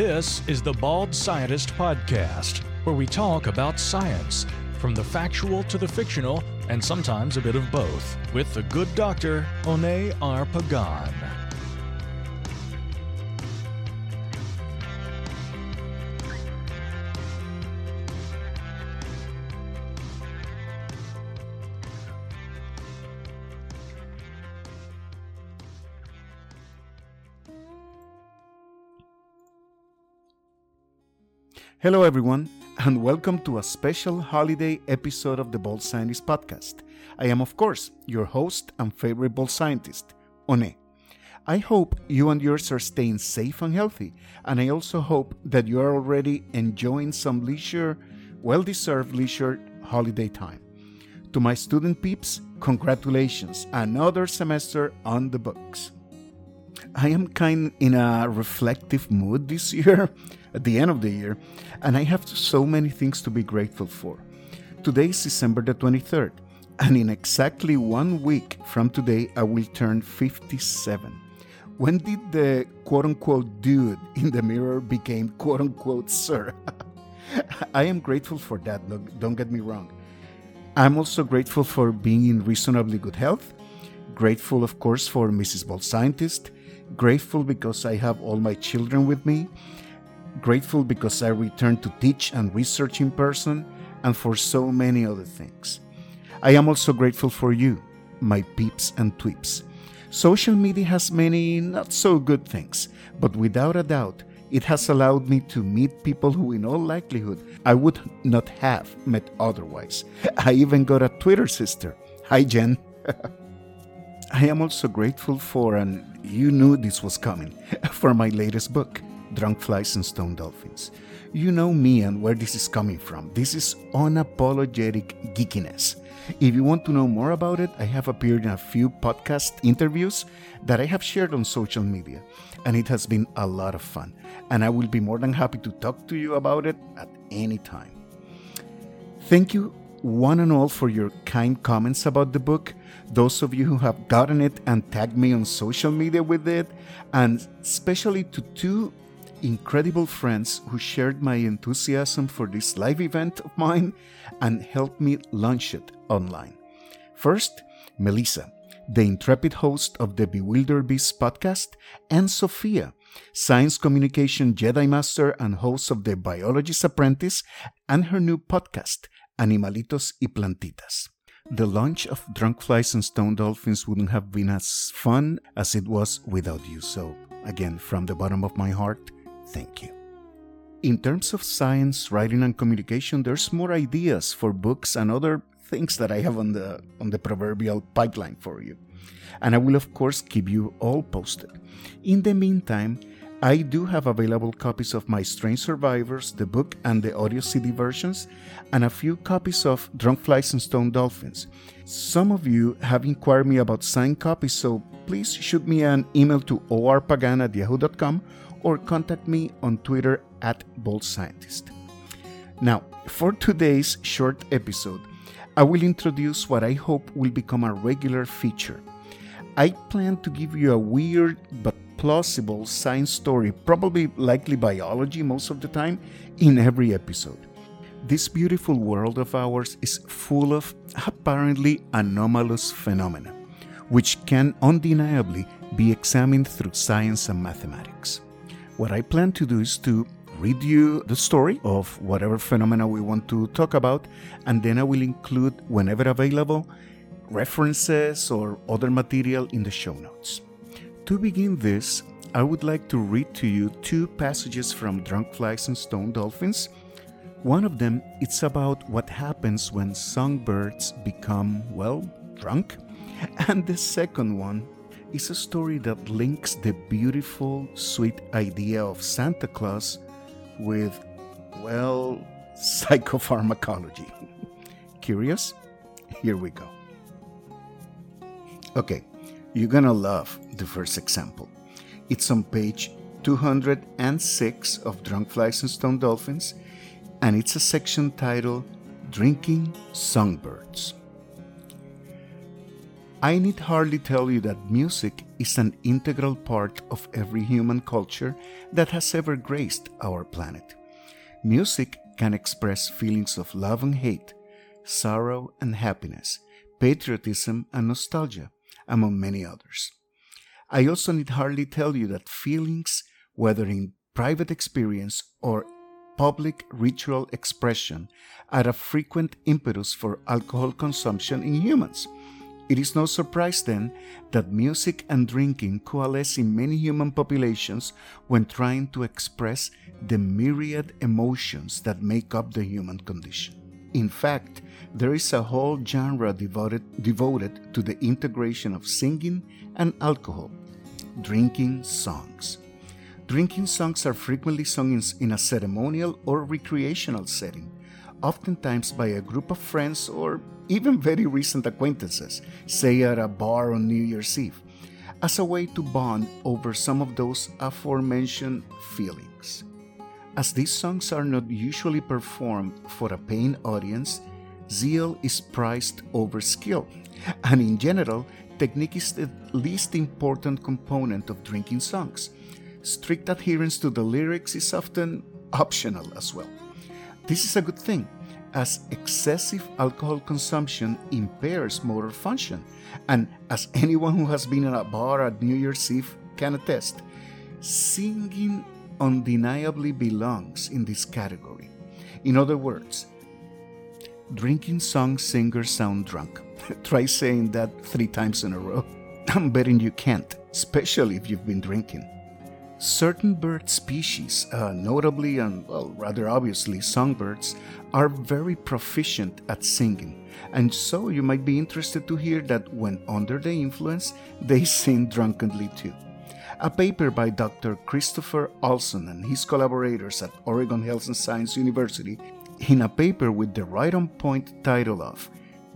This is the Bald Scientist Podcast, where we talk about science, from the factual to the fictional, and sometimes a bit of both, with the good doctor, Oné R. Pagán. Hello, everyone, and welcome to a special holiday episode of the Bald Scientist podcast. I am, of course, your host and favorite bald scientist, Oné. I hope you and yours are staying safe and healthy, and I also hope that you are already enjoying some leisure, well deserved leisure holiday time. To my student peeps, congratulations, another semester on the books. I am kind in a reflective mood this year at the end of the year, and I have so many things to be grateful for. Today is December the 23rd, and in exactly one week from today, I will turn 57. When did the quote unquote dude in the mirror became quote unquote sir? I am grateful for that, don't get me wrong. I'm also grateful for being in reasonably good health. Grateful, of course, for Mrs. Bald Scientist. Grateful because I have all my children with me grateful because I returned to teach and research in person, and for so many other things. I am also grateful for you, my peeps and tweeps. Social media has many not so good things, but without a doubt, it has allowed me to meet people who, in all likelihood, I would not have met otherwise. I even got a Twitter sister. Hi, Jen. I am also grateful for, and you knew this was coming, for my latest book drunk flies and stoned dolphins. You know me and where this is coming from. This is unapologetic geekiness. If you want to know more about it, I have appeared in a few podcast interviews that I have shared on social media, and it has been a lot of fun. And I will be more than happy to talk to you about it at any time. Thank you, one and all, for your kind comments about the book. Those of you who have gotten it and tagged me on social media with it, and especially to two incredible friends who shared my enthusiasm for this live event of mine and helped me launch it online. First, Melissa, the intrepid host of the Bewildered Beast podcast, and Sophia, science communication Jedi Master and host of The Biologist Apprentice and her new podcast, Animalitos y Plantitas. The launch of Drunk Flies and Stoned Dolphins wouldn't have been as fun as it was without you. So, again, from the bottom of my heart, Thank you. In terms of science, writing, and communication, there's more ideas for books and other things that I have on the on the proverbial pipeline for you. And I will of course keep you all posted. In the meantime, I do have available copies of My Strange Survivors, the book and the audio CD versions, and a few copies of Drunk Flies and Stoned Dolphins. Some of you have inquired me about signed copies, so please shoot me an email to orpagan at yahoo.com or contact me on Twitter at Bald Scientist. Now, for today's short episode, I will introduce what I hope will become a regular feature. I plan to give you a weird but plausible science story, probably likely biology most of the time, in every episode. This beautiful world of ours is full of apparently anomalous phenomena, which can undeniably be examined through science and mathematics. What I plan to do is to read you the story of whatever phenomena we want to talk about, and then I will include, whenever available, references or other material in the show notes. To begin this, I would like to read to you two passages from Drunk Flies and Stoned Dolphins. One of them it's about what happens when songbirds become, well, drunk. And the second one is a story that links the beautiful, sweet idea of Santa Claus with, well, psychopharmacology. Curious? Here we go. Okay, you're gonna love the first example. It's on page 206 of Drunk Flies and Stoned Dolphins, and it's a section titled Drinking Songbirds. I need hardly tell you that music is an integral part of every human culture that has ever graced our planet. Music can express feelings of love and hate, sorrow and happiness, patriotism and nostalgia, among many others. I also need hardly tell you that feelings, whether in private experience or public ritual expression, are a frequent impetus for alcohol consumption in humans it is no surprise then that music and drinking coalesce in many human populations when trying to express the myriad emotions that make up the human condition. In fact, there is a whole genre devoted, devoted to the integration of singing and alcohol, drinking songs. Drinking songs are frequently sung in, in a ceremonial or recreational setting, oftentimes by a group of friends or even very recent acquaintances, say at a bar on New Year's Eve, as a way to bond over some of those aforementioned feelings. As these songs are not usually performed for a paying audience, zeal is prized over skill, and in general, technique is the least important component of drinking songs. Strict adherence to the lyrics is often optional as well. This is a good thing, as excessive alcohol consumption impairs motor function, and as anyone who has been in a bar at New Year's Eve can attest, singing undeniably belongs in this category. In other words, drinking song singers sound drunk. Try saying that three times in a row. I'm betting you can't, especially if you've been drinking. Certain bird species, uh, notably and well, rather obviously songbirds, are very proficient at singing, and so you might be interested to hear that when under the influence, they sing drunkenly too. A paper by Dr. Christopher Olson and his collaborators at Oregon Health and Science University, in a paper with the right on point title of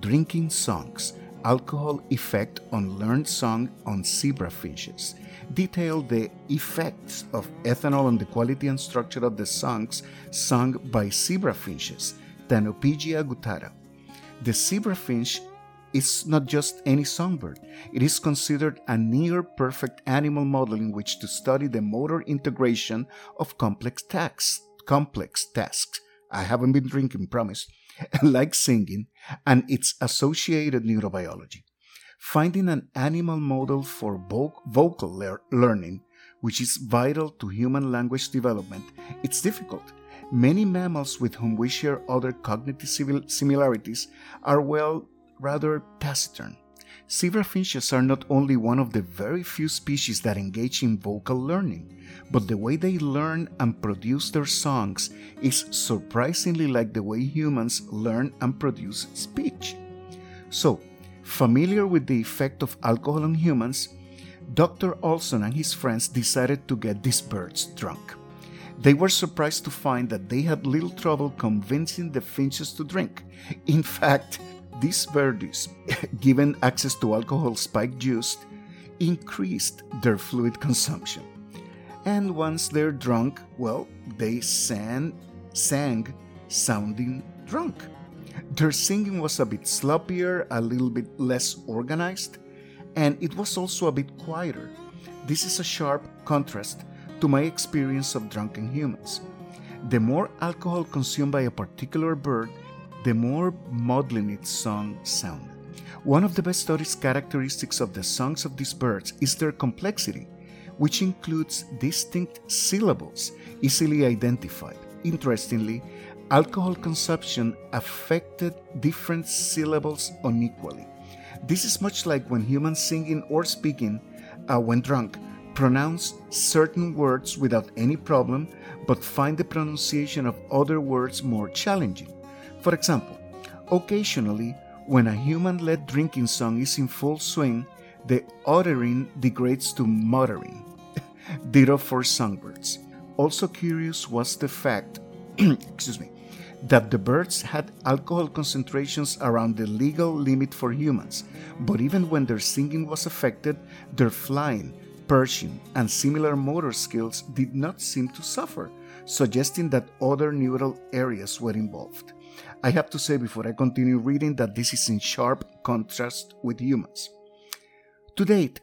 Drinking Songs Alcohol Effect on Learned Song on Zebra Finches detailed the effects of ethanol on the quality and structure of the songs sung by zebra finches, Taeniopygia guttata. The zebra finch is not just any songbird. It is considered a near perfect animal model in which to study the motor integration of complex tasks. Complex tasks. I haven't been drinking, promise. like singing and its associated neurobiology. Finding an animal model for vocal le- learning, which is vital to human language development, it's difficult. Many mammals with whom we share other cognitive similarities are, well, rather taciturn. Zebra finches are not only one of the very few species that engage in vocal learning, but the way they learn and produce their songs is surprisingly like the way humans learn and produce speech. So, Familiar with the effect of alcohol on humans, Dr. Olson and his friends decided to get these birds drunk. They were surprised to find that they had little trouble convincing the finches to drink. In fact, these birds, given access to alcohol spike juice, increased their fluid consumption. And once they're drunk, well, they sang, sang sounding drunk. Their singing was a bit sloppier, a little bit less organized, and it was also a bit quieter. This is a sharp contrast to my experience of drunken humans. The more alcohol consumed by a particular bird, the more maudlin its song sounded. One of the best studied characteristics of the songs of these birds is their complexity, which includes distinct syllables easily identified. Interestingly, alcohol consumption affected different syllables unequally. This is much like when humans singing or speaking, uh, when drunk, pronounce certain words without any problem, but find the pronunciation of other words more challenging. For example, occasionally, when a human led drinking song is in full swing, the uttering degrades to muttering. Ditto for songbirds. Also curious was the fact, excuse me, that the birds had alcohol concentrations around the legal limit for humans, but even when their singing was affected, their flying, perching, and similar motor skills did not seem to suffer, suggesting that other neural areas were involved. I have to say before I continue reading that this is in sharp contrast with humans. To date,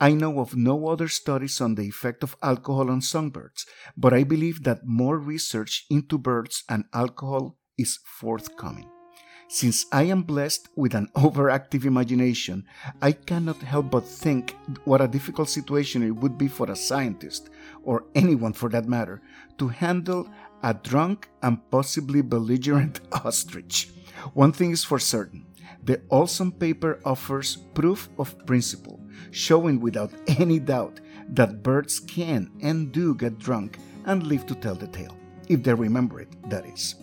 I know of no other studies on the effect of alcohol on songbirds, but I believe that more research into birds and alcohol is forthcoming. Since I am blessed with an overactive imagination, I cannot help but think what a difficult situation it would be for a scientist, or anyone for that matter, to handle a drunk and possibly belligerent ostrich. One thing is for certain the awesome paper offers proof of principle, showing without any doubt that birds can and do get drunk and live to tell the tale, if they remember it, that is.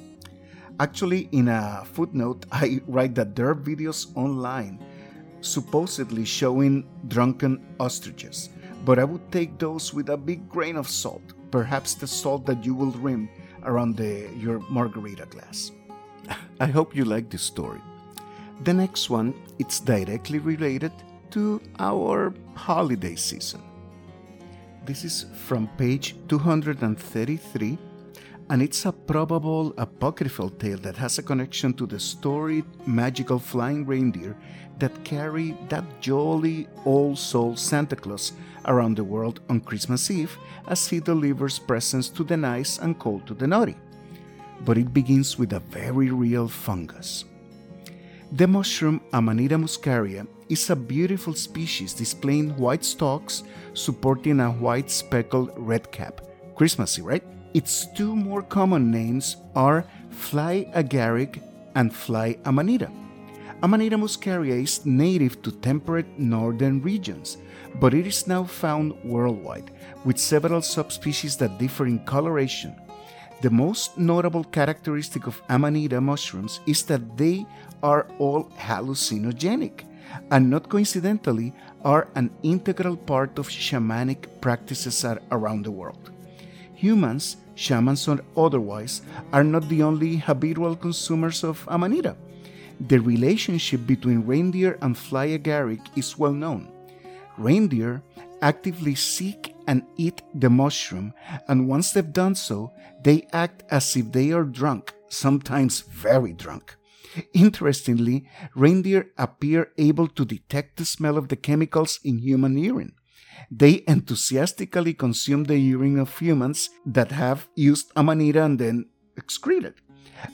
Actually, in a footnote, I write that there are videos online supposedly showing drunken ostriches, but I would take those with a big grain of salt, perhaps the salt that you will rim around the, your margarita glass. I hope you like this story. The next one, it's directly related to our holiday season. This is from page 233 and it's a probable apocryphal tale that has a connection to the storied magical flying reindeer that carry that jolly old soul Santa Claus around the world on Christmas Eve as he delivers presents to the nice and cold to the naughty. But it begins with a very real fungus. The mushroom Amanita muscaria is a beautiful species displaying white stalks supporting a white speckled red cap. Christmassy, right? Its two more common names are fly agaric and fly amanita. Amanita muscaria is native to temperate northern regions, but it is now found worldwide, with several subspecies that differ in coloration. The most notable characteristic of amanita mushrooms is that they are all hallucinogenic, and not coincidentally, are an integral part of shamanic practices around the world. Humans shamans or otherwise, are not the only habitual consumers of amanita. The relationship between reindeer and fly agaric is well known. Reindeer actively seek and eat the mushroom, and once they've done so, they act as if they are drunk, sometimes very drunk. Interestingly, reindeer appear able to detect the smell of the chemicals in human urine they enthusiastically consume the urine of humans that have used amanita and then excreted,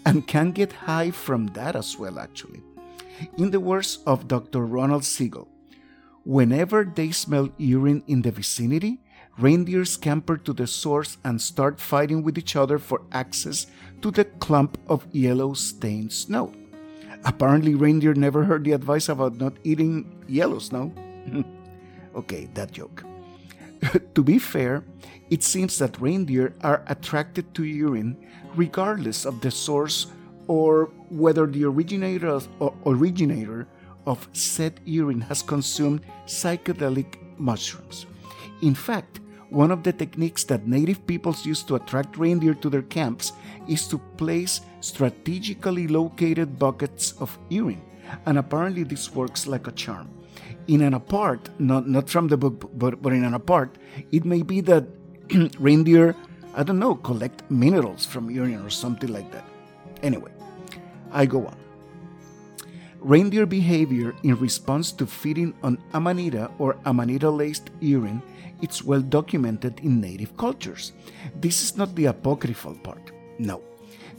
and can get high from that as well, actually. In the words of Dr. Ronald Siegel, whenever they smell urine in the vicinity, reindeer scamper to the source and start fighting with each other for access to the clump of yellow stained snow. Apparently, reindeer never heard the advice about not eating yellow snow. Okay, that joke. to be fair, it seems that reindeer are attracted to urine regardless of the source or whether the originator of, originator of said urine has consumed psychedelic mushrooms. In fact, one of the techniques that native peoples use to attract reindeer to their camps is to place strategically located buckets of urine, and apparently this works like a charm in an apart, not not from the book, but but in an apart, it may be that reindeer, I don't know, collect minerals from urine or something like that. Anyway, I go on. Reindeer behavior in response to feeding on amanita or amanita-laced urine it's well documented in native cultures. This is not the apocryphal part. No.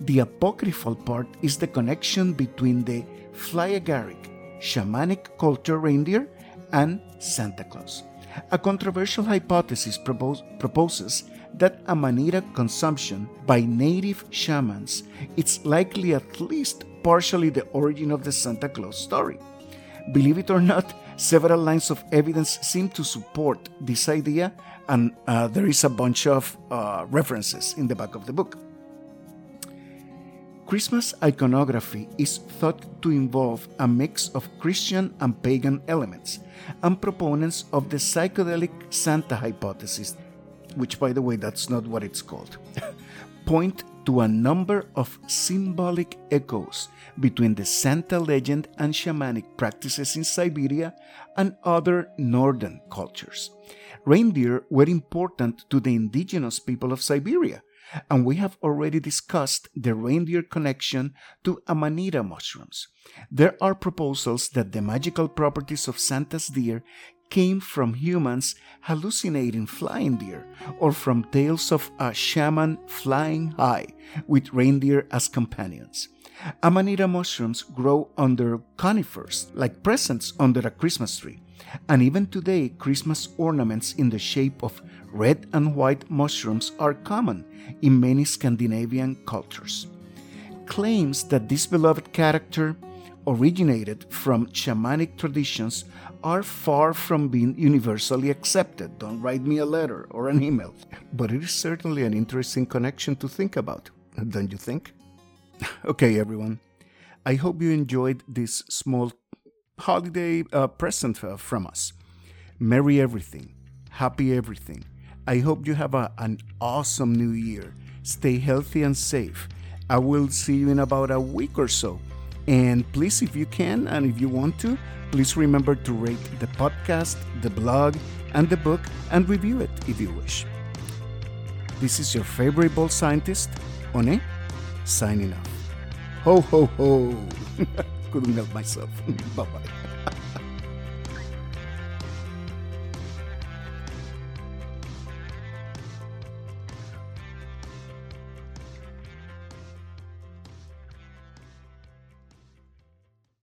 The apocryphal part is the connection between the fly agaric shamanic culture reindeer, and Santa Claus. A controversial hypothesis propose, proposes that amanita consumption by native shamans is likely at least partially the origin of the Santa Claus story. Believe it or not, several lines of evidence seem to support this idea, and uh, there is a bunch of uh, references in the back of the book. Christmas iconography is thought to involve a mix of Christian and pagan elements, and proponents of the psychedelic Santa hypothesis, which, by the way, that's not what it's called, point to a number of symbolic echoes between the Santa legend and shamanic practices in Siberia and other northern cultures. Reindeer were important to the indigenous people of Siberia and we have already discussed the reindeer connection to amanita mushrooms. There are proposals that the magical properties of Santa's deer came from humans hallucinating flying deer or from tales of a shaman flying high with reindeer as companions. Amanita mushrooms grow under conifers, like presents under a Christmas tree. And even today, Christmas ornaments in the shape of red and white mushrooms are common in many Scandinavian cultures. Claims that this beloved character originated from shamanic traditions are far from being universally accepted. Don't write me a letter or an email. But it is certainly an interesting connection to think about, don't you think? okay, everyone. I hope you enjoyed this small holiday uh, present uh, from us. Merry everything. Happy everything. I hope you have a, an awesome new year. Stay healthy and safe. I will see you in about a week or so. And please, if you can and if you want to, please remember to rate the podcast, the blog, and the book and review it if you wish. This is your favorite bold scientist, Oné, signing off. Ho, ho, ho. Help myself. bye bye.